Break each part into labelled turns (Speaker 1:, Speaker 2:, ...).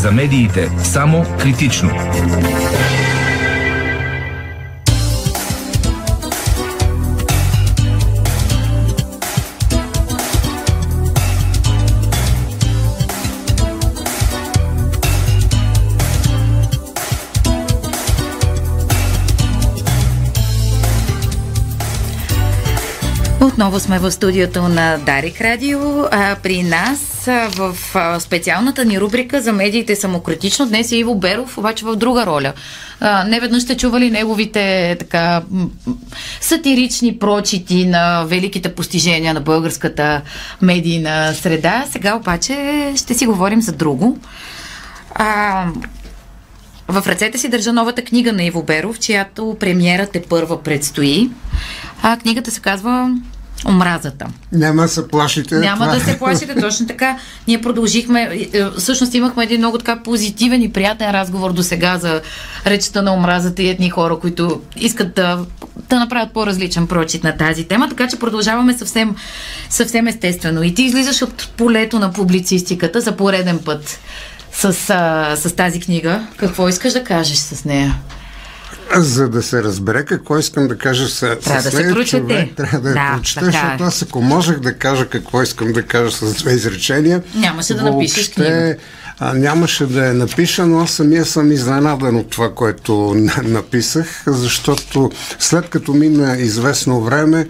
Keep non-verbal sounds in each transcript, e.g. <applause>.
Speaker 1: За медиите само критично.
Speaker 2: Отново сме в студиото на Дарик Радио. А, при нас в специалната ни рубрика за медиите самокритично днес е Иво Беров, обаче в друга роля. А, не веднъж сте чували неговите така сатирични прочити на великите постижения на българската медийна среда. Сега обаче ще си говорим за друго. А, в ръцете си държа новата книга на Иво Беров, чиято премиера те първа предстои. А книгата се казва омразата.
Speaker 3: Няма да се плашите.
Speaker 2: Няма това. да се плашите, точно така. Ние продължихме, е, всъщност имахме един много така позитивен и приятен разговор до сега за речта на омразата и едни хора, които искат да, да направят по-различен прочит на тази тема, така че продължаваме съвсем, съвсем естествено. И ти излизаш от полето на публицистиката за пореден път с, а, с тази книга. Какво искаш да кажеш с нея?
Speaker 3: За да се разбере какво искам да кажа с,
Speaker 2: трябва
Speaker 3: с
Speaker 2: да нея, човек
Speaker 3: трябва да, да я прочете, така. Е. защото аз ако можех да кажа какво искам да кажа с две изречения,
Speaker 2: нямаше да напишеш книга.
Speaker 3: А, нямаше да я напиша, но аз самия съм изненадан от това, което <laughs> написах, защото след като мина известно време,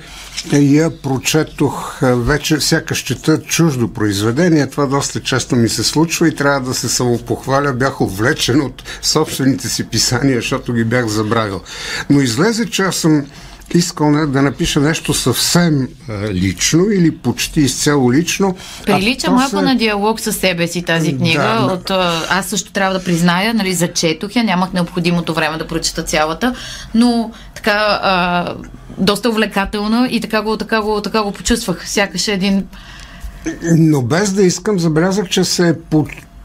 Speaker 3: я прочетох вече, сякаш чета чуждо произведение. Това доста често ми се случва и трябва да се самопохваля. Бях увлечен от собствените си писания, защото ги бях забравил. Но излезе, че аз съм искал да напиша нещо съвсем а, лично или почти изцяло лично.
Speaker 2: Прилича малко се... на диалог с себе си тази книга. Да, от, аз също трябва да призная, нали, зачетох я, нямах необходимото време да прочета цялата, но така а, доста увлекателна и така го, така го, така го почувствах. Сякаш един
Speaker 3: но без да искам, забелязах, че се е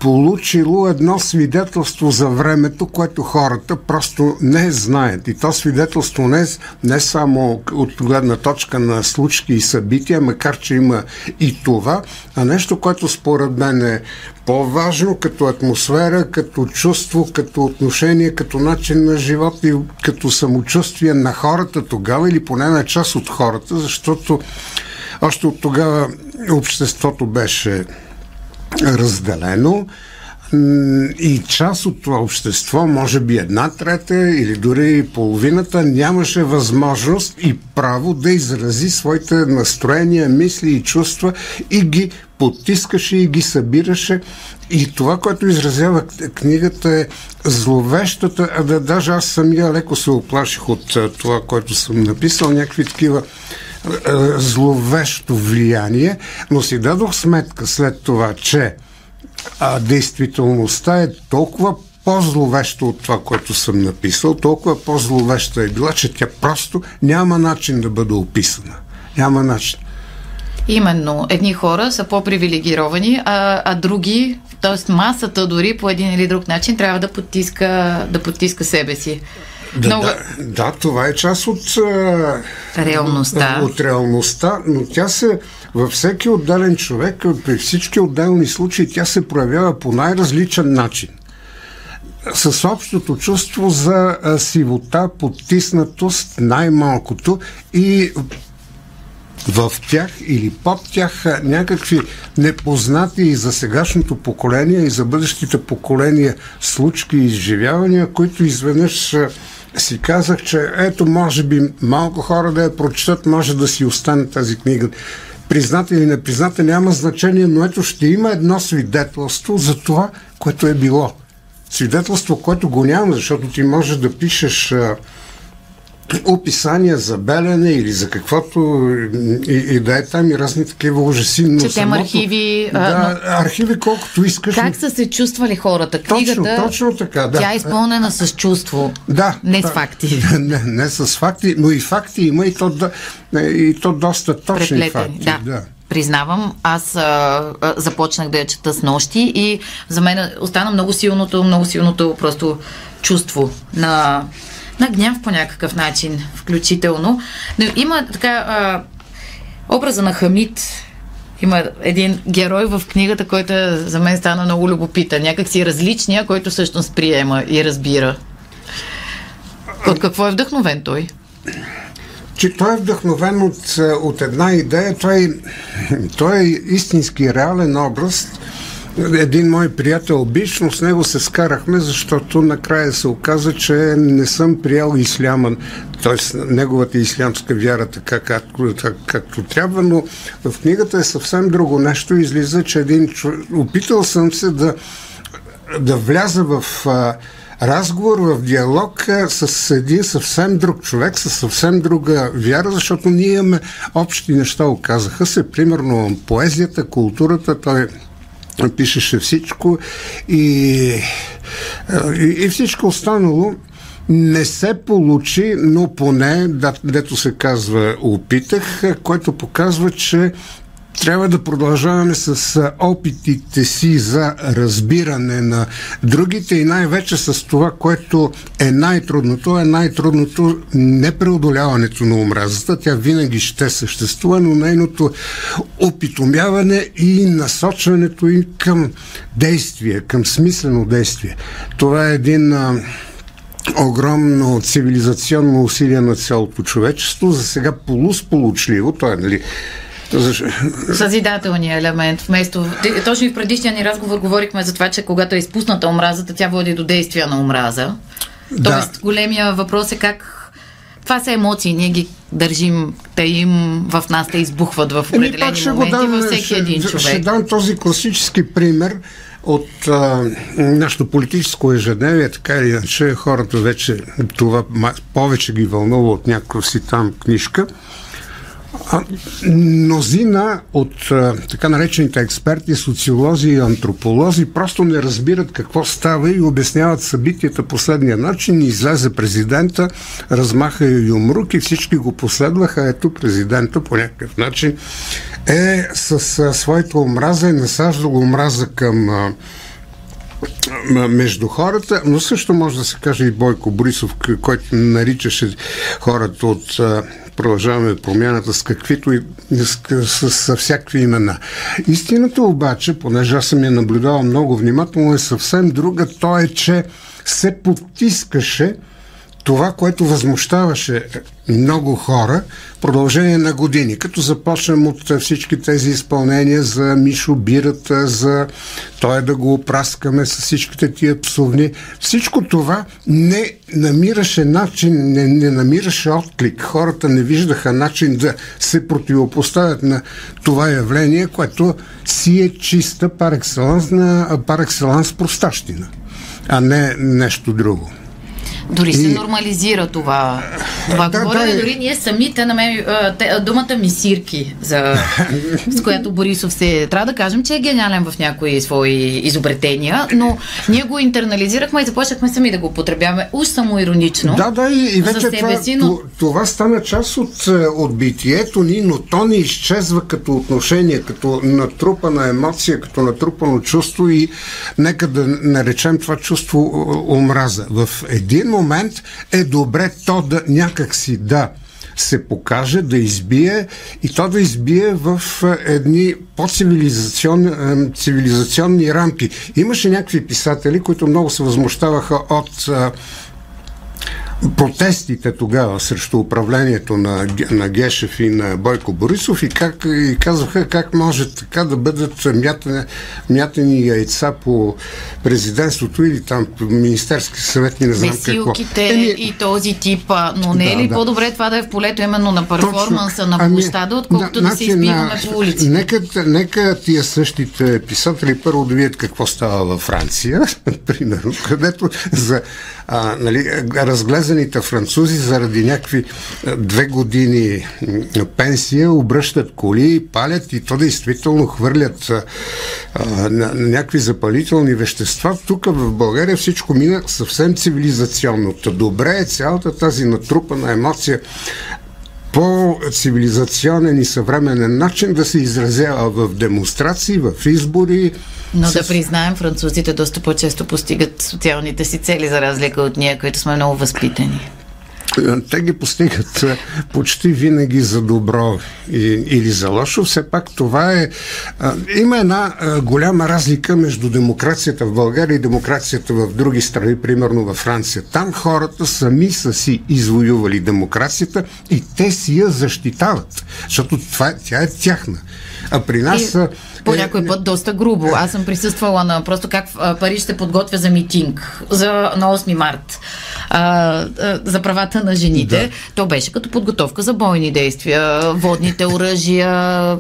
Speaker 3: получило едно свидетелство за времето, което хората просто не знаят. И то свидетелство не, не само от гледна точка на случки и събития, макар че има и това, а нещо, което според мен е по-важно като атмосфера, като чувство, като отношение, като начин на живот и като самочувствие на хората тогава или поне на част от хората, защото още от тогава обществото беше разделено и част от това общество, може би една трета или дори половината, нямаше възможност и право да изрази своите настроения, мисли и чувства и ги потискаше и ги събираше. И това, което изразява книгата е зловещата, а да даже аз самия леко се оплаших от това, което съм написал, някакви такива зловещо влияние, но си дадох сметка след това, че а, действителността е толкова по-зловеща от това, което съм написал, толкова по-зловеща е била, че тя просто няма начин да бъде описана. Няма начин.
Speaker 2: Именно. Едни хора са по-привилегировани, а, а други, т.е. масата дори по един или друг начин трябва да потиска, да потиска себе си.
Speaker 3: Да, Много... да, да, това е част от
Speaker 2: реалността.
Speaker 3: От реалността, но тя се във всеки отделен човек, при всички отделни случаи, тя се проявява по най-различен начин с общото чувство за сивота, потиснатост, най-малкото и в тях или под тях някакви непознати и за сегашното поколение и за бъдещите поколения случки и изживявания, които изведнъж си казах, че ето, може би малко хора да я прочитат, може да си остане тази книга. Призната или непризната няма значение, но ето ще има едно свидетелство за това, което е било. Свидетелство, което го няма, защото ти можеш да пишеш описания за белене или за каквото и, и да е там и разни такива ужаси. Но
Speaker 2: Четем самото, архиви.
Speaker 3: Да, но... архиви колкото искаш.
Speaker 2: Как са се чувствали хората?
Speaker 3: Книгата, точно, точно така, да.
Speaker 2: Тя е изпълнена с чувство.
Speaker 3: Да.
Speaker 2: Не да, с факти. <laughs>
Speaker 3: Не, не с факти, но и факти има и то, да, и то доста точни Преплетени, факти.
Speaker 2: Да. да. Признавам, аз а, а, започнах да я чета с нощи и за мен остана много силното, много силното просто чувство на на гняв по някакъв начин, включително. Но има така а, образа на Хамид, Има един герой в книгата, който е, за мен стана много любопитен. Някак си различния, който всъщност приема и разбира. От какво е вдъхновен той?
Speaker 3: че той е вдъхновен от, от една идея. Той, той е истински реален образ. Един мой приятел биш, но с него се скарахме, защото накрая се оказа, че не съм приял исляма, т.е. неговата ислямска вяра така както, так, както трябва, но в книгата е съвсем друго нещо. Излиза, че един човек... Опитал съм се да, да вляза в а, разговор, в диалог с един съвсем друг човек, с съвсем друга вяра, защото ние имаме общи неща, оказаха се, примерно поезията, културата, той пишеше всичко и, и, и всичко останало не се получи, но поне, дето се казва, опитах, което показва, че трябва да продължаваме с опитите си за разбиране на другите и най-вече с това, което е най-трудното. Е най-трудното не преодоляването на омразата. Тя винаги ще съществува, но нейното опитомяване и насочването и към действие, към смислено действие. Това е един огромно цивилизационно усилие на цялото човечество. За сега полусполучливо, то е, нали,
Speaker 2: Съзидателния елемент. Вместо, точно и в предишния ни разговор говорихме за това, че когато е изпусната омразата, тя води до действия на омраза. Да. Тоест, големия въпрос е как това са емоции, ние ги държим, те им в нас, те избухват в определени моменти дам, във всеки ще, един човек.
Speaker 3: Ще дам този класически пример от а, нашето политическо ежедневие, така или иначе хората вече това повече ги вълнува от някаква си там книжка. Мнозина от така наречените експерти, социолози и антрополози просто не разбират какво става и обясняват събитията последния начин. Излезе президента, размаха и умрук и всички го последваха. Ето президента по някакъв начин е с своята омраза и насажда го омраза към между хората, но също може да се каже и Бойко Борисов, който наричаше хората от продължаваме промяната с каквито и с, с, всякакви имена. Истината обаче, понеже аз съм я наблюдавал много внимателно, е съвсем друга. То е, че се потискаше това, което възмущаваше много хора продължение на години, като започнем от всички тези изпълнения за Мишо Бирата, за той да го опраскаме с всичките тия псовни. Всичко това не намираше начин, не, не намираше отклик. Хората не виждаха начин да се противопоставят на това явление, което си е чиста парекселанс на парекселанс простащина, а не нещо друго.
Speaker 2: Дори се и... нормализира това. Това да, говорене, да, дори ние самите на мен, думата мисирки, за, с която Борисов се... Трябва да кажем, че е гениален в някои свои изобретения, но ние го интернализирахме и започнахме сами да го употребяваме уж самоиронично.
Speaker 3: Да, да, и, и вече това, си, но... това стана част от, от битието ни, но то не изчезва като отношение, като натрупана емоция, като натрупано чувство и нека да наречем това чувство омраза. В един момент е добре то да някакси да се покаже, да избие и то да избие в едни по-цивилизационни цивилизационни рамки. Имаше някакви писатели, които много се възмущаваха от протестите тогава срещу управлението на, на Гешев и на Бойко Борисов и, как, и казваха как може така да бъдат мятани, мятани яйца по президентството или там по Министерски съвет, не знам
Speaker 2: Месилките какво. Еми, и този тип, но не е да, ли да. по-добре това да е в полето именно на перформанса Точно. на ами, площада, отколкото да, да се значи избиваме по улиците?
Speaker 3: Нека, нека тия същите писатели първо да видят какво става във Франция, <laughs> примерно, където за а, нали, разглезаните французи заради някакви две години пенсия обръщат коли, палят и то действително хвърлят а, на, на някакви запалителни вещества. Тук в България всичко мина съвсем цивилизационно. Добре е цялата тази натрупана емоция по-цивилизационен и съвременен начин да се изразява в демонстрации, в избори,
Speaker 2: но с... да признаем, французите доста по-често постигат социалните си цели, за разлика от ние, които сме много възпитани.
Speaker 3: Те ги постигат почти винаги за добро или за лошо. Все пак това е... Има една голяма разлика между демокрацията в България и демокрацията в други страни, примерно във Франция. Там хората сами са си извоювали демокрацията и те си я защитават, защото това, тя е тяхна. А при нас... И
Speaker 2: по е, някой път доста грубо. Аз съм присъствала на просто как Париж се подготвя за митинг за, на 8 март а, за правата на жените. Да. То беше като подготовка за бойни действия. Водните оръжия,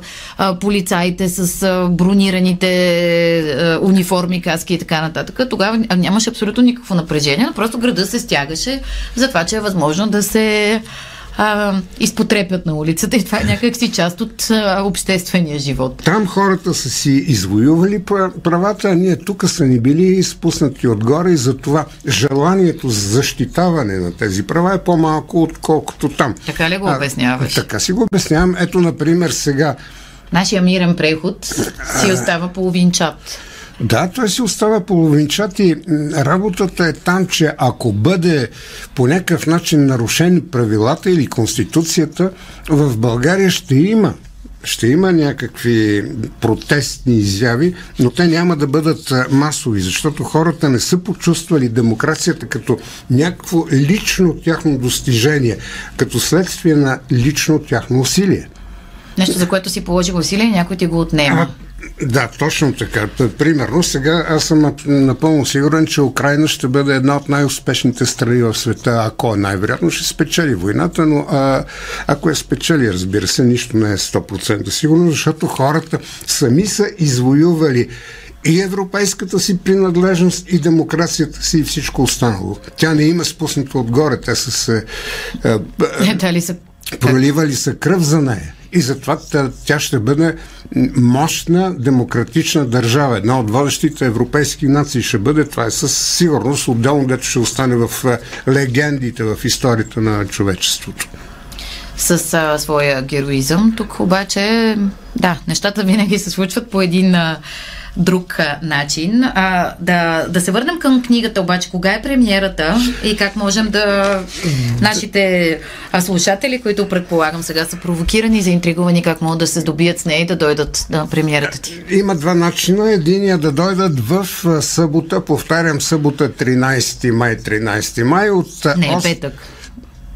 Speaker 2: полицаите с бронираните униформи, каски и така нататък. Тогава нямаше абсолютно никакво напрежение, но просто града се стягаше за това, че е възможно да се а, изпотрепят на улицата и това е някакси част от а, обществения живот.
Speaker 3: Там хората са си извоювали правата, а ние тук са ни били изпуснати отгоре и затова желанието за защитаване на тези права е по-малко, отколкото там.
Speaker 2: Така ли го обясняваш?
Speaker 3: А, така си го обяснявам. Ето, например, сега
Speaker 2: Нашия мирен преход си остава половинчат.
Speaker 3: Да, той си остава половинчат и работата е там, че ако бъде по някакъв начин нарушени правилата или Конституцията, в България ще има ще има някакви протестни изяви, но те няма да бъдат масови, защото хората не са почувствали демокрацията като някакво лично тяхно достижение, като следствие на лично тяхно усилие.
Speaker 2: Нещо, за което си положи усилие, някой ти го отнема.
Speaker 3: Да, точно така. Примерно сега аз съм напълно сигурен, че Украина ще бъде една от най-успешните страни в света, ако най-вероятно ще спечели войната, но а, ако я спечели, разбира се, нищо не е 100% сигурно, защото хората сами са извоювали и европейската си принадлежност, и демокрацията си, и всичко останало. Тя не има спуснато отгоре. Те са се...
Speaker 2: Дали са
Speaker 3: проливали са кръв за нея. И затова тя ще бъде мощна демократична държава. Една от водещите европейски нации ще бъде. Това е със сигурност отделно, дето ще остане в е, легендите, в историята на човечеството
Speaker 2: с а, своя героизъм. Тук обаче, да, нещата винаги се случват по един а, друг начин. А, да, да се върнем към книгата, обаче, кога е премиерата и как можем да нашите слушатели, които предполагам сега са провокирани, заинтригувани, как могат да се добият с нея и да дойдат на премиерата ти?
Speaker 3: Има два начина. Единия да дойдат в събота, повтарям, събота 13 май, 13 май от...
Speaker 2: Не, е петък.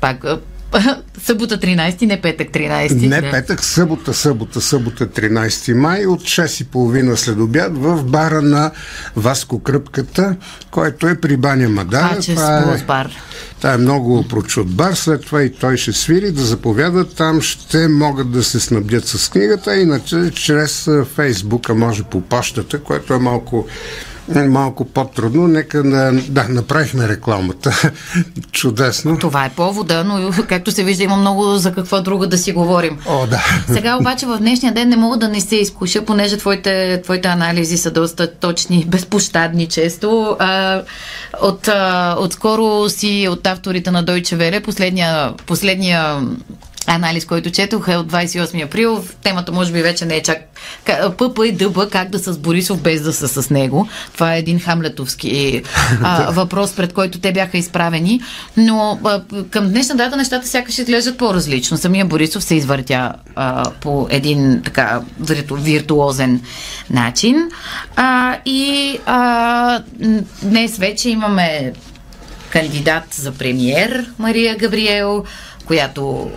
Speaker 2: Пак <laughs> събота 13, не петък 13.
Speaker 3: Не да. петък, събота, събота, събота 13 май от 6.30 след обяд в бара на Васко Кръпката, който е при Баня Мадара.
Speaker 2: А, че това е, бар.
Speaker 3: Това е много прочут бар, след това и той ще свири да заповядат там, ще могат да се снабдят с книгата, иначе чрез Фейсбука, може по почтата, което е малко малко по-трудно. Нека да, да направихме рекламата. <laughs> Чудесно.
Speaker 2: Това е повода, но както се вижда има много за какво друго да си говорим.
Speaker 3: О, да.
Speaker 2: Сега обаче в днешния ден не мога да не се изкуша, понеже твоите, твоите анализи са доста точни, безпощадни често. А, от, а, отскоро си от авторите на Deutsche Welle, последния, последния анализ, който четох е от 28 април. Темата може би вече не е чак ПП и ДБ, как да са с Борисов без да са с него. Това е един хамлетовски а, <laughs> въпрос, пред който те бяха изправени. Но а, към днешна дата нещата сякаш изглеждат по-различно. Самия Борисов се извъртя а, по един така вирту, виртуозен начин. А, и а, днес вече имаме кандидат за премьер Мария Габриел, която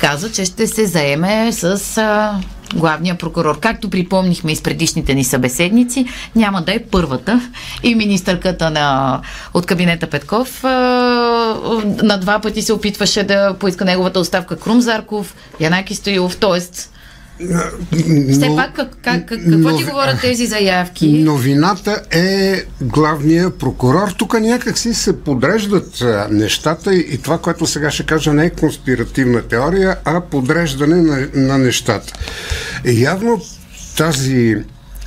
Speaker 2: каза, че ще се заеме с а, главния прокурор. Както припомнихме из предишните ни събеседници, няма да е първата. И министърката на, от кабинета Петков а, на два пъти се опитваше да поиска неговата оставка Крум Зарков, Янаки Стоилов, т.е. Все пак, как, как, какво но, ти говорят тези заявки?
Speaker 3: Новината е главния прокурор. Тук някак си се подреждат нещата и това, което сега ще кажа, не е конспиративна теория, а подреждане на, на нещата. Явно тази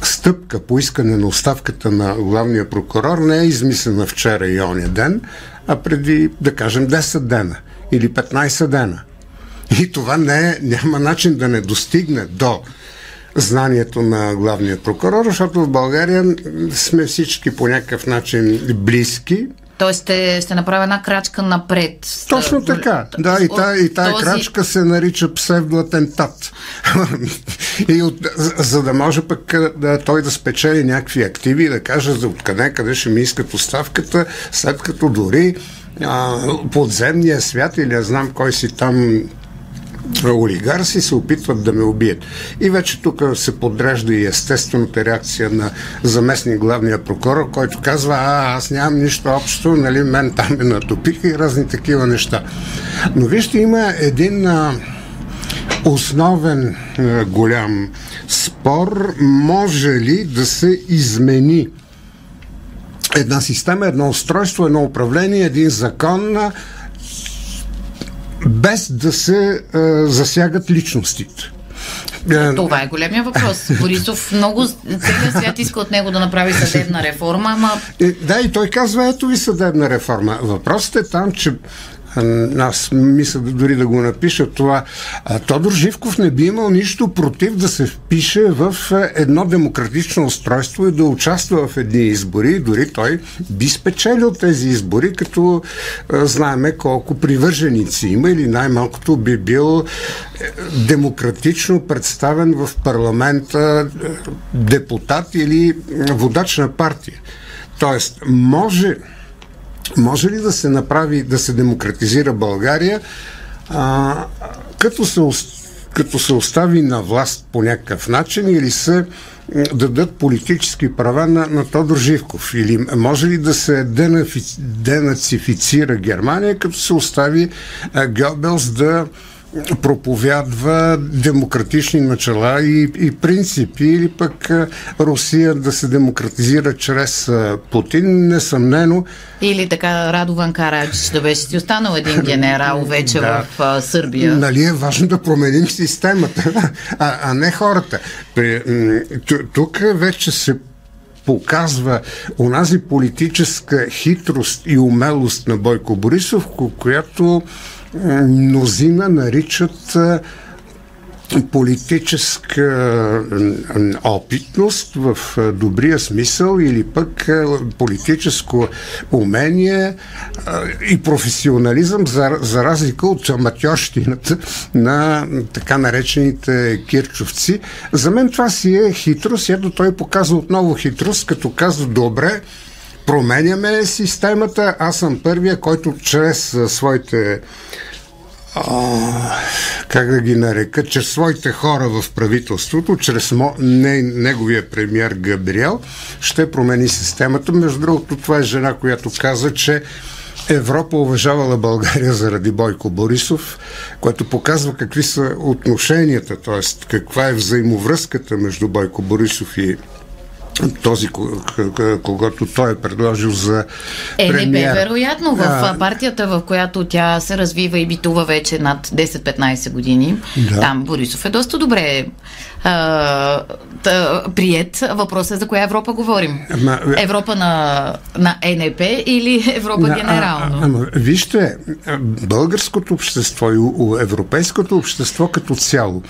Speaker 3: стъпка по искане на оставката на главния прокурор не е измислена вчера и оня ден, а преди, да кажем, 10 дена или 15 дена. И това не е, няма начин да не достигне до знанието на главния прокурор, защото в България сме всички по някакъв начин близки.
Speaker 2: Тоест ще, ще направя една крачка напред.
Speaker 3: Точно така. Да, и тая, и тая този... крачка се нарича псевдоатентат. <laughs> и от, за да може пък да, той да спечели някакви активи и да каже за откъде, къде ще ми искат оставката, след като дори а, подземния свят или я знам кой си там олигарси се опитват да ме убият. И вече тук се подрежда и естествената реакция на заместник главния прокурор, който казва, а, аз нямам нищо общо, нали, мен там ме натопиха и разни такива неща. Но вижте, има един а, основен а, голям спор, може ли да се измени една система, едно устройство, едно управление, един закон, без да се а, засягат личностите.
Speaker 2: Това е големия въпрос. Борисов много, целият свят иска от него да направи съдебна реформа, ама...
Speaker 3: Е, да, и той казва, ето ви съдебна реформа. Въпросът е там, че аз мисля дори да го напиша това. Тодор Живков не би имал нищо против да се впише в едно демократично устройство и да участва в едни избори. Дори той би спечелил тези избори, като знаеме колко привърженици има или най-малкото би бил демократично представен в парламента депутат или водач на партия. Тоест, може може ли да се направи, да се демократизира България, а, като, се, като се остави на власт по някакъв начин или се дадат политически права на, на Тодор Живков? Или може ли да се денацифицира Германия, като се остави а, Гьобелс да проповядва демократични начала и, и принципи, или пък Русия да се демократизира чрез Путин, несъмнено.
Speaker 2: Или така Радован Карадж да беше си останал един генерал <laughs> вече да. в а, Сърбия.
Speaker 3: Нали е важно да променим системата, <laughs> а, а не хората. Тук вече се показва онази политическа хитрост и умелост на Бойко Борисов, която мнозина наричат политическа опитност в добрия смисъл или пък политическо умение и професионализъм за, за разлика от аматьорщината на така наречените кирчовци. За мен това си е хитрост. Ето той показва отново хитрост, като казва добре, променяме системата. Аз съм първия, който чрез своите а, как да ги нарека, чрез своите хора в правителството, чрез мо, не, неговия премьер Габриел, ще промени системата. Между другото, това е жена, която каза, че Европа уважавала България заради Бойко Борисов, което показва какви са отношенията, т.е. каква е взаимовръзката между Бойко Борисов и този, когато той е предложил за
Speaker 2: премиер. Е, вероятно, в а, партията, в която тя се развива и битува вече над 10-15 години, да. там Борисов е доста добре а, прият. Въпросът е за коя Европа говорим. Ама, Европа на, на НП или Европа на, генерално?
Speaker 3: А, ама, вижте, българското общество и европейското общество като цяло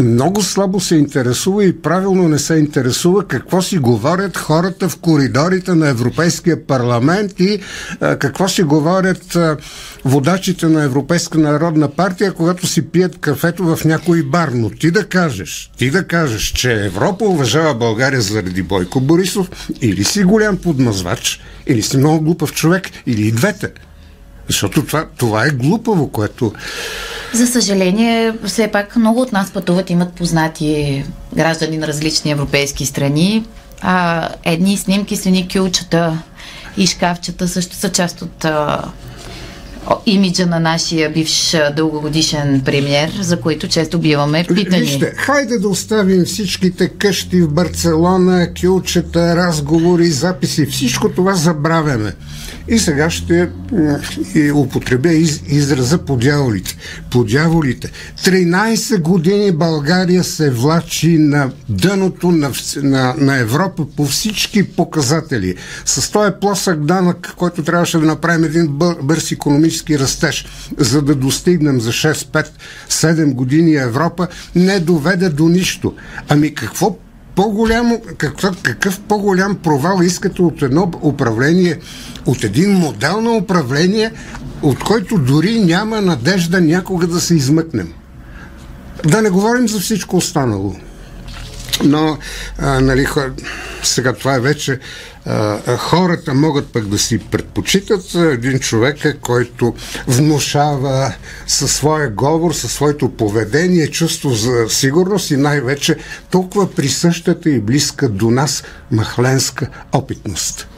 Speaker 3: много слабо се интересува и правилно не се интересува какво си говорят хората в коридорите на Европейския парламент и а, какво си говорят а, водачите на Европейска народна партия, когато си пият кафето в някой бар. Но ти да кажеш, ти да кажеш, че Европа уважава България заради Бойко Борисов, или си голям подмазвач, или си много глупав човек, или и двете. Защото това, това е глупаво, което...
Speaker 2: За съжаление, все пак много от нас пътуват, имат познати граждани на различни европейски страни. А, едни снимки с едни кюлчета и шкафчета също са част от а, имиджа на нашия бивш дългогодишен премьер, за които често биваме питани. Вижте,
Speaker 3: хайде да оставим всичките къщи в Барселона, кюлчета, разговори, записи. Всичко това забравяме. И сега ще и употребя из, израза по дяволите. По дяволите. 13 години България се влачи на дъното на, на, на Европа по всички показатели. С този плосък данък, който трябваше да направим един бър, бърз економически растеж, за да достигнем за 6, 5, 7 години Европа, не доведе до нищо. Ами какво по-голямо, какъв, какъв по-голям провал искате от едно управление, от един модел на управление, от който дори няма надежда някога да се измъкнем. Да не говорим за всичко останало. Но, а, нали, сега това е вече а, хората могат пък да си предпочитат един човек, който внушава със своя говор, със своето поведение, чувство за сигурност и най-вече толкова присъщата и близка до нас махленска опитност.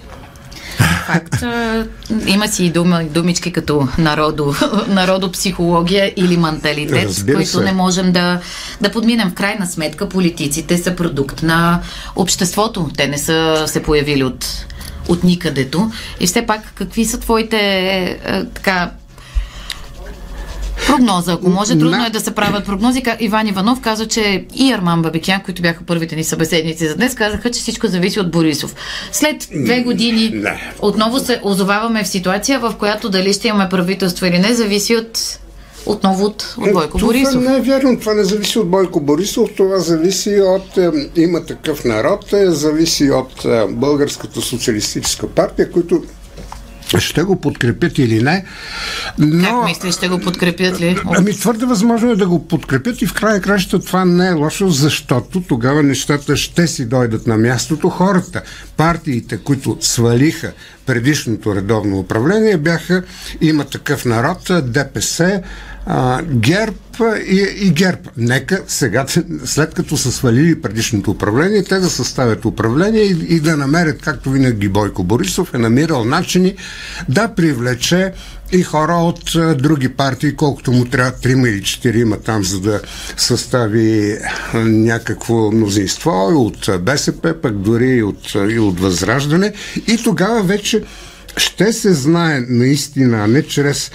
Speaker 2: Факт. Има си и дума, думички като народо, народопсихология или менталитет, Разбира които се. не можем да, да подминем. В крайна сметка политиците са продукт на обществото. Те не са се появили от, от никъдето. И все пак, какви са твоите е, така Прогноза, ако може. Трудно е да се правят прогнози. Иван Иванов каза, че и Арман Бабикян, които бяха първите ни събеседници за днес, казаха, че всичко зависи от Борисов. След две години не. отново се озоваваме в ситуация, в която дали ще имаме правителство или не, зависи от отново от, от Бойко това Борисов.
Speaker 3: Това не е вярно. Това не зависи от Бойко Борисов. Това зависи от е, има такъв народ, е, зависи от е, Българската социалистическа партия, които ще го подкрепят или не.
Speaker 2: Но... Как мислиш, ще го подкрепят ли?
Speaker 3: Ами твърде възможно е да го подкрепят и в края краща това не е лошо, защото тогава нещата ще си дойдат на мястото. Хората, партиите, които свалиха предишното редовно управление, бяха има такъв народ, ДПС, а, ГЕРБ и, и ГЕРБ. Нека сега, след като са свалили предишното управление, те да съставят управление и, и да намерят, както винаги Бойко Борисов е намирал начини да привлече и хора от а, други партии, колкото му трябва трима или четирима там, за да състави а, някакво мнозинство от БСП, пък дори и от, и от Възраждане. И тогава вече ще се знае наистина, а не чрез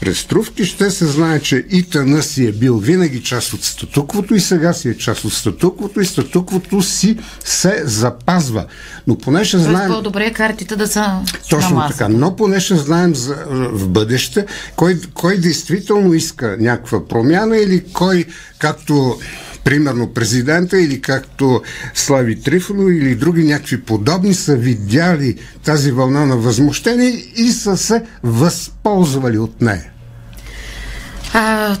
Speaker 3: преструвки, ще се знае, че ИТН си е бил винаги част от статуквото и сега си е част от статуквото и статуквото си се запазва. Но поне ще знаем...
Speaker 2: по-добре е картите да са
Speaker 3: Точно така. Но поне ще знаем за, в бъдеще кой, кой действително иска някаква промяна или кой, както примерно президента или както Слави Трифоно или други някакви подобни са видяли тази вълна на възмущение и са се възползвали от нея.
Speaker 2: А,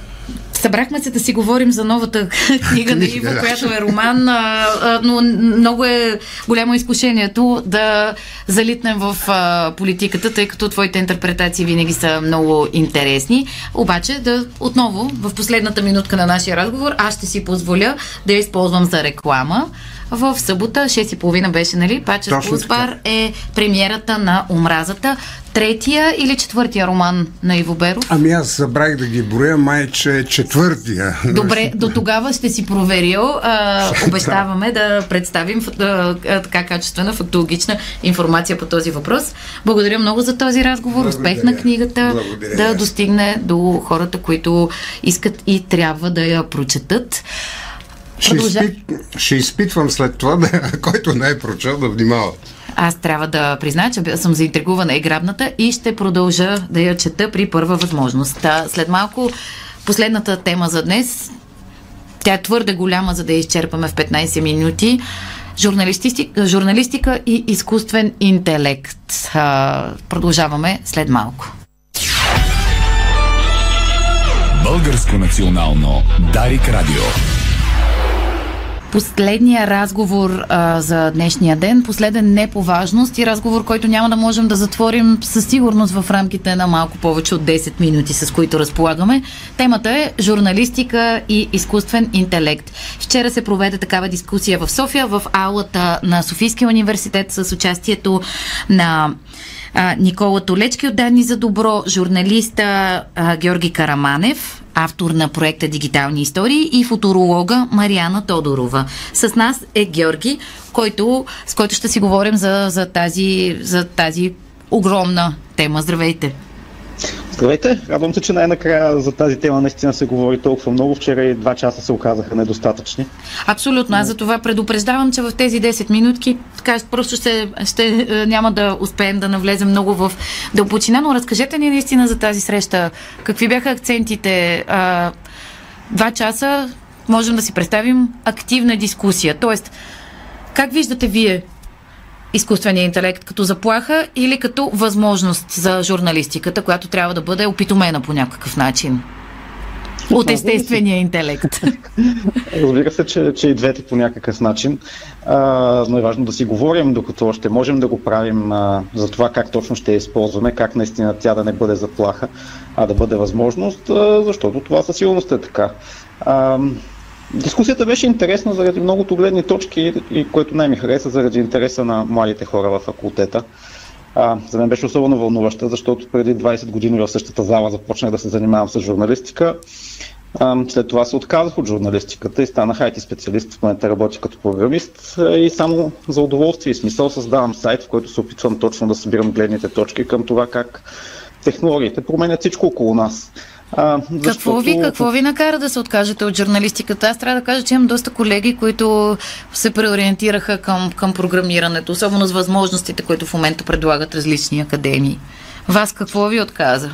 Speaker 2: Събрахме се да си говорим за новата книга на Иво, която е роман, но много е голямо изкушението да залитнем в политиката, тъй като твоите интерпретации винаги са много интересни. Обаче да отново, в последната минутка на нашия разговор, аз ще си позволя да я използвам за реклама. В събота, 6.30 беше, нали? Пачес Пулсбар е премиерата на Омразата. Третия или четвъртия роман на Иво Беров?
Speaker 3: Ами аз забравих да ги броя, май, че е четвъртия.
Speaker 2: Добре, <laughs> до тогава ще си проверил. А, <laughs> обещаваме да представим а, така качествена фактологична информация по този въпрос. Благодаря много за този разговор. Благодаря. Успех на книгата Благодаря. да достигне до хората, които искат и трябва да я прочетат.
Speaker 3: Ще, изпит, ще изпитвам след това, <laughs> да, който не е прочел, да внимава.
Speaker 2: Аз трябва да призная, че съм заинтригувана и грабната и ще продължа да я чета при първа възможност. След малко последната тема за днес. Тя е твърде голяма, за да я изчерпаме в 15 минути. Журналистика, журналистика и изкуствен интелект. Продължаваме след малко.
Speaker 1: Българско национално Дарик Радио.
Speaker 2: Последния разговор а, за днешния ден, последен не по важност и разговор, който няма да можем да затворим със сигурност в рамките на малко повече от 10 минути, с които разполагаме. Темата е журналистика и изкуствен интелект. Вчера се проведе такава дискусия в София, в аулата на Софийския университет с участието на Никола Толечки от Данни за добро, журналиста а, Георги Караманев, автор на проекта Дигитални истории и футуролога Мариана Тодорова. С нас е Георги, който, с който ще си говорим за, за, тази, за тази огромна тема. Здравейте!
Speaker 4: Здравейте! Радвам се, че най-накрая за тази тема наистина се говори толкова много. Вчера и два часа се оказаха недостатъчни.
Speaker 2: Абсолютно. Аз за това предупреждавам, че в тези 10 минутки така, просто ще, ще е, няма да успеем да навлезем много в дълбочина, но разкажете ни наистина за тази среща. Какви бяха акцентите? А, два часа можем да си представим активна дискусия. Тоест, как виждате вие изкуствения интелект като заплаха или като възможност за журналистиката, която трябва да бъде опитомена по някакъв начин? От естествения интелект. <laughs>
Speaker 4: Разбира се, че, че и двете по някакъв начин. А, но е важно да си говорим, докато още можем да го правим а, за това как точно ще я използваме, как наистина тя да не бъде заплаха, а да бъде възможност, а, защото това със сигурност е така. А, Дискусията беше интересна заради многото гледни точки и което най-ми хареса заради интереса на младите хора в факултета. А, за мен беше особено вълнуваща, защото преди 20 години в същата зала започнах да се занимавам с журналистика. А, след това се отказах от журналистиката и станах IT специалист. В момента работя като програмист и само за удоволствие и смисъл създавам сайт, в който се опитвам точно да събирам гледните точки към това как технологиите променят всичко около нас.
Speaker 2: А, защото... какво, ви, какво ви накара да се откажете от журналистиката? Аз трябва да кажа, че имам доста колеги, които се преориентираха към, към програмирането, особено с възможностите, които в момента предлагат различни академии. Вас какво ви отказа?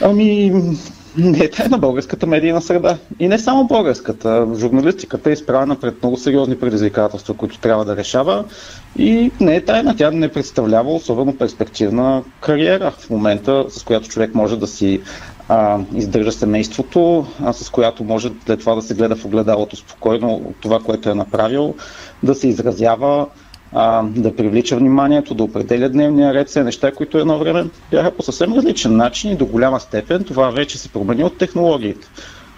Speaker 4: Ами, не е тайна българската медийна среда. И не само българската. Журналистиката е изправена пред много сериозни предизвикателства, които трябва да решава. И не е тайна. Тя не представлява особено перспективна кариера в момента, с която човек може да си а, издържа семейството, а, с която може след това да се гледа в огледалото спокойно това, което е направил, да се изразява, а, да привлича вниманието, да определя дневния ред, все неща, които едно време бяха по съвсем различен начин и до голяма степен това вече се промени от технологиите.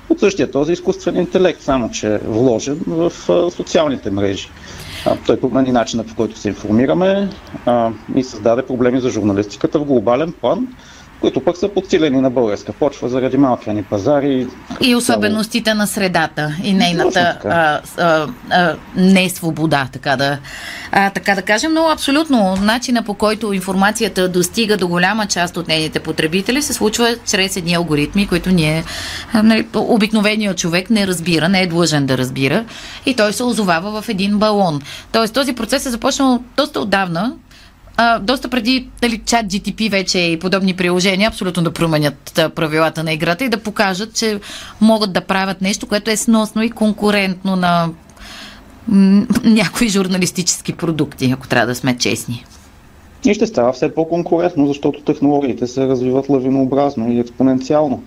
Speaker 4: От същия този изкуствен интелект, само че е вложен в а, социалните мрежи. А, той промени начина по който се информираме а, и създаде проблеми за журналистиката в глобален план които пък са подсилени на българска почва заради малкия ни пазари.
Speaker 2: И особеностите на средата и нейната а, а, а, несвобода, така да, а, така да кажем. Но абсолютно начина по който информацията достига до голяма част от нейните потребители се случва чрез едни алгоритми, които ние, нали, обикновеният човек не разбира, не е длъжен да разбира и той се озовава в един балон. Тоест този процес е започнал доста отдавна, а, доста преди дали, чат GTP вече и подобни приложения абсолютно да променят правилата на играта и да покажат, че могат да правят нещо, което е сносно и конкурентно на м- някои журналистически продукти, ако трябва да сме честни
Speaker 4: и ще става все по-конкурентно, защото технологиите се развиват лавинообразно и експоненциално.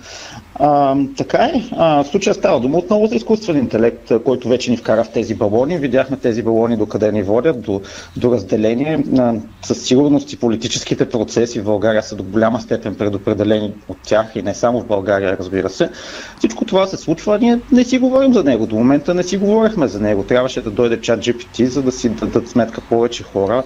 Speaker 4: А, така е. А, в случая става дума отново за изкуствен интелект, който вече ни вкара в тези балони. Видяхме тези балони до къде ни водят, до, до разделение. А, със сигурност и политическите процеси в България са до голяма степен предопределени от тях и не само в България, разбира се. Всичко това се случва, ние не си говорим за него. До момента не си говорихме за него. Трябваше да дойде чат GPT, за да си дадат сметка повече хора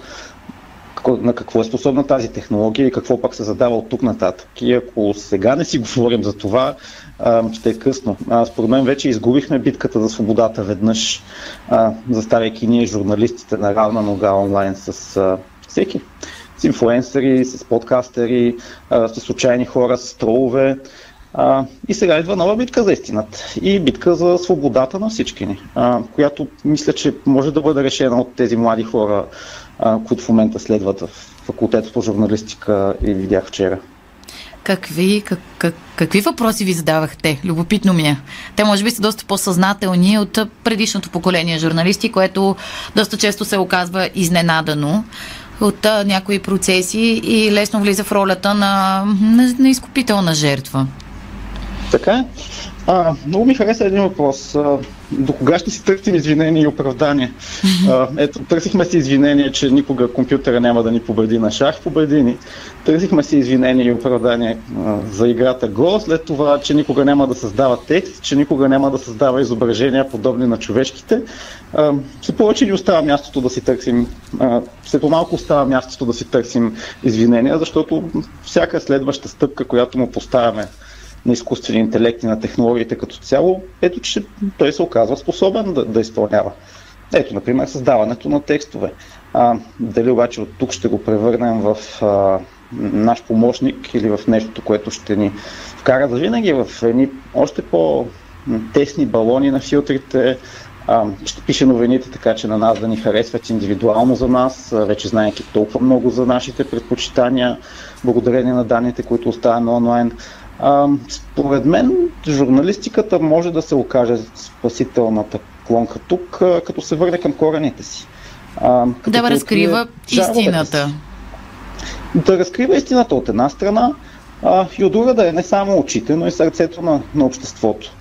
Speaker 4: на какво е способна тази технология и какво пък се задава от тук нататък. И ако сега не си говорим за това, ще е късно. според мен вече изгубихме битката за свободата веднъж, заставяйки ние журналистите на равна нога онлайн с всеки. С инфуенсъри, с подкастери, с случайни хора, с тролове. А, и сега идва нова битка за истината и битка за свободата на всички ни, а, която мисля, че може да бъде решена от тези млади хора, а, които в момента следват в факултета по журналистика и видях вчера.
Speaker 2: Какви, как, как, какви въпроси ви задавахте? Любопитно ми е. Те може би са доста по-съзнателни от предишното поколение журналисти, което доста често се оказва изненадано от а, някои процеси и лесно влиза в ролята на, на, на изкупителна жертва.
Speaker 4: Така е. А, много ми хареса един въпрос. А, до кога ще си търсим извинения и оправдания? А, ето, търсихме си извинения, че никога компютъра няма да ни победи на шах, победи ни. Търсихме си извинения и оправдания а, за играта Го, след това, че никога няма да създава текст, че никога няма да създава изображения подобни на човешките. А, все повече ни остава мястото да си търсим, а, все по-малко остава мястото да си търсим извинения, защото всяка следваща стъпка, която му поставяме на изкуствения интелект и на технологиите като цяло, ето че той се оказва способен да, да изпълнява. Ето, например, създаването на текстове. А, дали обаче от тук ще го превърнем в а, наш помощник или в нещо, което ще ни вкара да винаги в едни още по-тесни балони на филтрите, а, ще пише новините така, че на нас да ни харесват индивидуално за нас, вече знаеки толкова много за нашите предпочитания, благодарение на данните, които оставяме онлайн. А, според мен, журналистиката може да се окаже спасителната клонка тук, като се върне към корените си.
Speaker 2: А, да разкрива истината.
Speaker 4: Да разкрива истината от една страна а, и от друга да е не само очите, но и сърцето на, на обществото.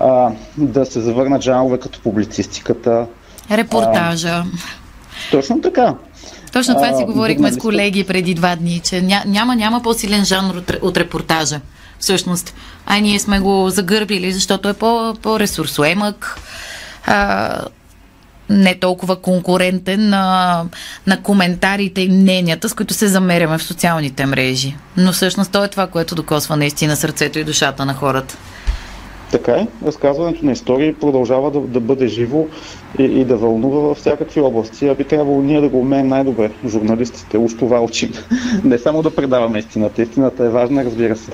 Speaker 4: А, да се завърнат жанрове като публицистиката.
Speaker 2: Репортажа. А,
Speaker 4: точно така.
Speaker 2: Точно това си говорихме с колеги преди два дни, че ня, няма, няма по-силен жанр от, от репортажа. Всъщност. А ние сме го загърбили, защото е по, по-ресурсоемък, а, не толкова конкурентен на, на коментарите и мненията, с които се замеряме в социалните мрежи. Но всъщност то е това, което докосва наистина сърцето и душата на хората.
Speaker 4: Така е. Разказването на истории продължава да, да бъде живо и, и да вълнува във всякакви области. А би трябвало ние да го умеем най-добре, журналистите. Уж това учим. <laughs> Не само да предаваме истината. Истината е важна, разбира се.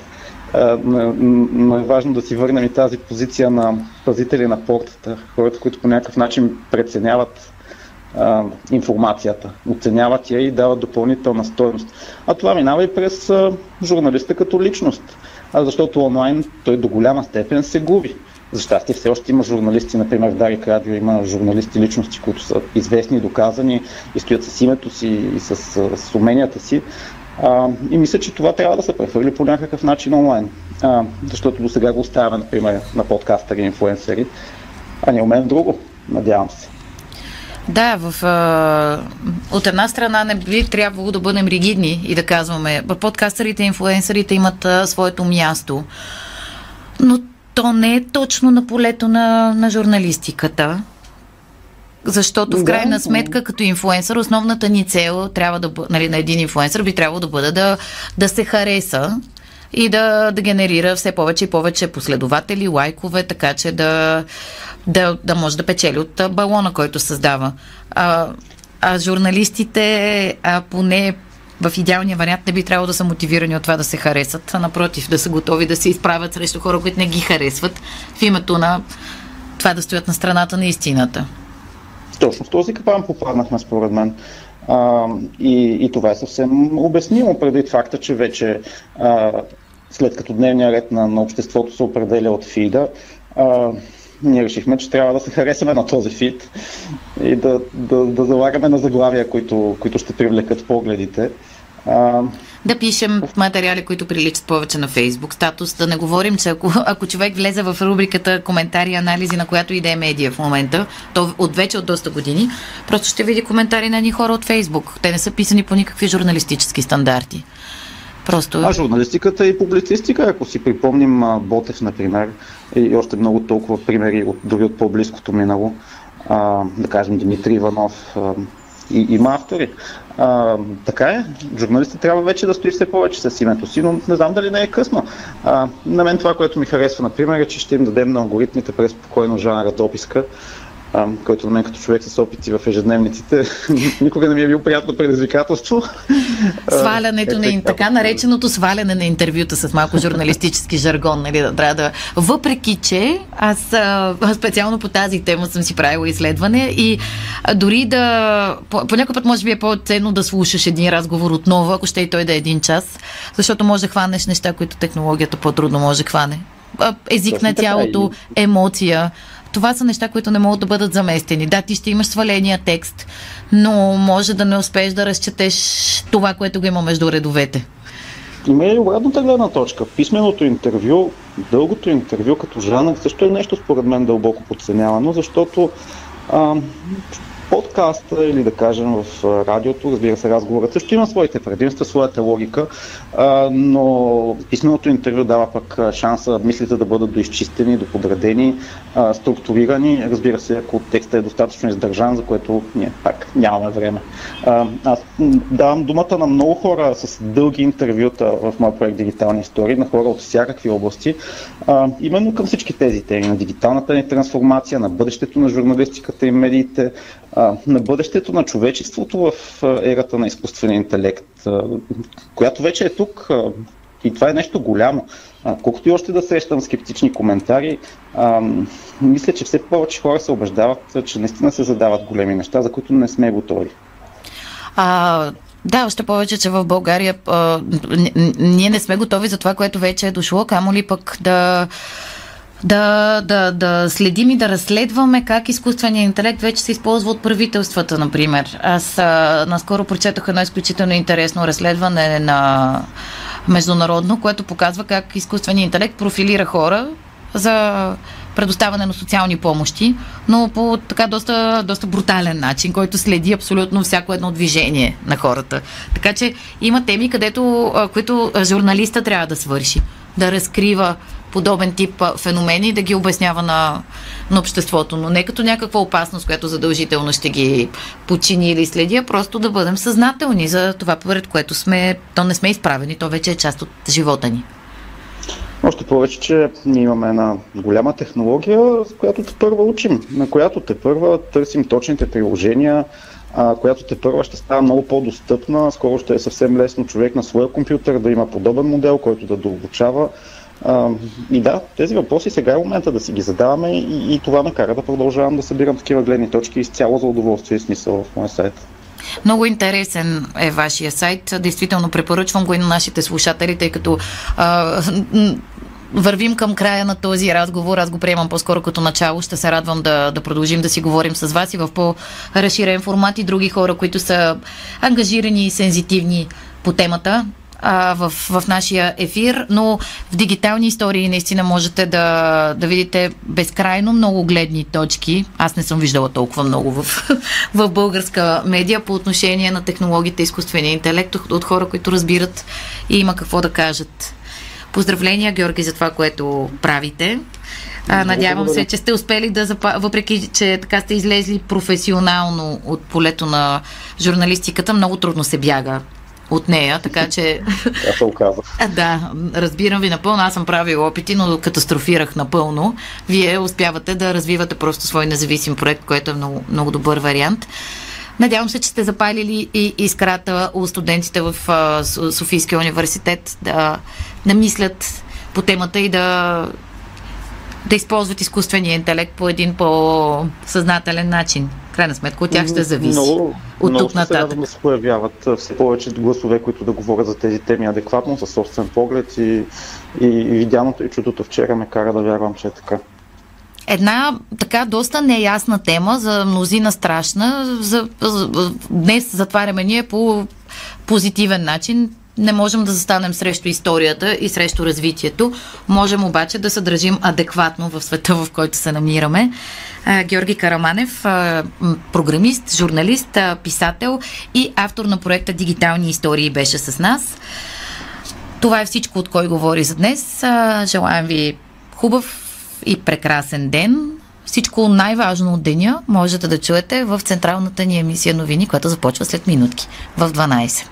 Speaker 4: Но е важно да си върнем и тази позиция на пазители на портата. Хората, които по някакъв начин преценяват информацията, оценяват я и дават допълнителна стоеност. А това минава и през журналиста като личност а защото онлайн той до голяма степен се губи. За щастие все още има журналисти, например в Дарик Радио има журналисти личности, които са известни, доказани и стоят с името си и с, с уменията си. А, и мисля, че това трябва да се прехвърли по някакъв начин онлайн. А, защото до сега го оставяме, например, на подкастъри и инфлуенсъри, а не умеем друго, надявам се.
Speaker 2: Да, в, от една страна не би трябвало да бъдем ригидни и да казваме, подкастърите и инфлуенсърите имат своето място, но то не е точно на полето на, на журналистиката. Защото в крайна да, сметка, като инфлуенсър, основната ни цел трябва да нали, на един инфлуенсър би трябвало да бъде да, да се хареса и да, да генерира все повече и повече последователи, лайкове, така че да, да, да може да печели от балона, който създава. А, а журналистите, а поне в идеалния вариант не би трябвало да са мотивирани от това да се харесат, а напротив, да са готови да се изправят срещу хора, които не ги харесват, в името на това да стоят на страната на истината.
Speaker 4: Точно в този капан попаднахме, според мен. А, и, и това е съвсем обяснимо преди факта, че вече а, след като дневния ред на, на обществото се определя от фида, а, ние решихме, че трябва да се харесаме на този фит и да, да, да залагаме на заглавия, които, които ще привлекат погледите. А,
Speaker 2: да пишем материали, които приличат повече на Фейсбук статус. Да не говорим, че ако, ако човек влезе в рубриката коментари анализи, на която и да е медия в момента, то от вече от доста години, просто ще види коментари на ни хора от Фейсбук. Те не са писани по никакви журналистически стандарти. Просто...
Speaker 4: А журналистиката и публицистика, ако си припомним Ботев, например, и още много толкова примери, от, дори от по-близкото минало, а, да кажем Димитри Иванов, а, и, има автори. А, така е, журналистът трябва вече да стои все повече с името си, но не знам дали не е късно. А, на мен това, което ми харесва, например, е, че ще им дадем на алгоритмите през спокойно жанра дописка, а, който на мен като човек с опити в ежедневниците <laughs> никога не ми е бил приятно предизвикателство. <laughs>
Speaker 2: Свалянето на е, така нареченото сваляне на интервюта с малко журналистически жаргон, нали, да трябва да... Въпреки, че аз специално по тази тема съм си правила изследване и дори да... По, по някой път може би е по-ценно да слушаш един разговор отново, ако ще и той да е един час, защото може да хванеш неща, които технологията по-трудно може да хване език на тялото, емоция. Това са неща, които не могат да бъдат заместени. Да, ти ще имаш сваления текст, но може да не успееш да разчетеш това, което го има между редовете.
Speaker 4: Има и обратната гледна точка. Писменото интервю, дългото интервю като жанр също е нещо според мен дълбоко подценявано, защото а, подкаста или да кажем в радиото, разбира се, разговорът също има своите предимства, своята логика, но писменото интервю дава пък шанса мислите да бъдат доизчистени, доподредени, структурирани, разбира се, ако текстът е достатъчно издържан, за което ние пак нямаме време. Аз давам думата на много хора с дълги интервюта в моя проект Дигитални истории, на хора от всякакви области, именно към всички тези теми, на дигиталната ни трансформация, на бъдещето на журналистиката и медиите, на бъдещето на човечеството в ерата на изкуствения интелект, която вече е тук и това е нещо голямо. колкото и още да срещам скептични коментари, мисля, че все повече хора се убеждават, че наистина се задават големи неща, за които не сме готови.
Speaker 2: А, Да, още повече, че в България а, ние не сме готови за това, което вече е дошло, камо ли пък да да, да, да следим и да разследваме как изкуственият интелект вече се използва от правителствата, например. Аз а, наскоро прочетох едно изключително интересно разследване на международно, което показва как изкуственият интелект профилира хора за предоставяне на социални помощи, но по така доста, доста брутален начин, който следи абсолютно всяко едно движение на хората. Така че има теми, където, които журналиста трябва да свърши. Да разкрива подобен тип феномени и да ги обяснява на, на обществото. Но не като някаква опасност, която задължително ще ги почини или следи, а просто да бъдем съзнателни за това, пред което сме, то не сме изправени, то вече е част от живота ни.
Speaker 4: Още повече, че ние имаме една голяма технология, с която те първа учим, на която те първа търсим точните приложения, а, която те първа ще става много по-достъпна. Скоро ще е съвсем лесно човек на своя компютър да има подобен модел, който да дообучава. А, и да, тези въпроси сега е момента да си ги задаваме и, и това ме кара да продължавам да събирам такива гледни точки изцяло за удоволствие и смисъл в моя сайт.
Speaker 2: Много интересен е вашия сайт. Действително препоръчвам го и на нашите слушатели, тъй като а, вървим към края на този разговор. Аз го приемам по-скоро като начало. Ще се радвам да, да продължим да си говорим с вас и в по-разширен формат и други хора, които са ангажирани и сензитивни по темата а, в, в нашия ефир, но в дигитални истории наистина можете да, да видите безкрайно много гледни точки. Аз не съм виждала толкова много в, <laughs> в българска медия по отношение на технологиите, изкуствения интелект от хора, които разбират и има какво да кажат. Поздравления, Георги, за това, което правите. А, надявам се, че сте успели да, запа... въпреки че така сте излезли професионално от полето на журналистиката, много трудно се бяга от нея, така че...
Speaker 4: Тя се оказа.
Speaker 2: Да, разбирам ви напълно. Аз съм правил опити, но катастрофирах напълно. Вие успявате да развивате просто свой независим проект, което е много, много добър вариант. Надявам се, че сте запалили и искрата у студентите в Софийския университет да намислят по темата и да да използват изкуствения интелект по един по-съзнателен начин. Крайна сметка от тях ще зависи. Много, от
Speaker 4: много тук нататък. да се появяват все повече гласове, които да говорят за тези теми адекватно, със собствен поглед и, и, и видяното и чудото вчера ме кара да вярвам, че е така.
Speaker 2: Една така доста неясна тема, за мнозина страшна. За, за, днес затваряме ние по позитивен начин не можем да застанем срещу историята и срещу развитието. Можем обаче да се държим адекватно в света, в който се намираме. Георги Караманев, програмист, журналист, писател и автор на проекта Дигитални истории беше с нас. Това е всичко, от кой говори за днес. Желаем ви хубав и прекрасен ден. Всичко най-важно от деня можете да чуете в централната ни емисия новини, която започва след минутки в 12.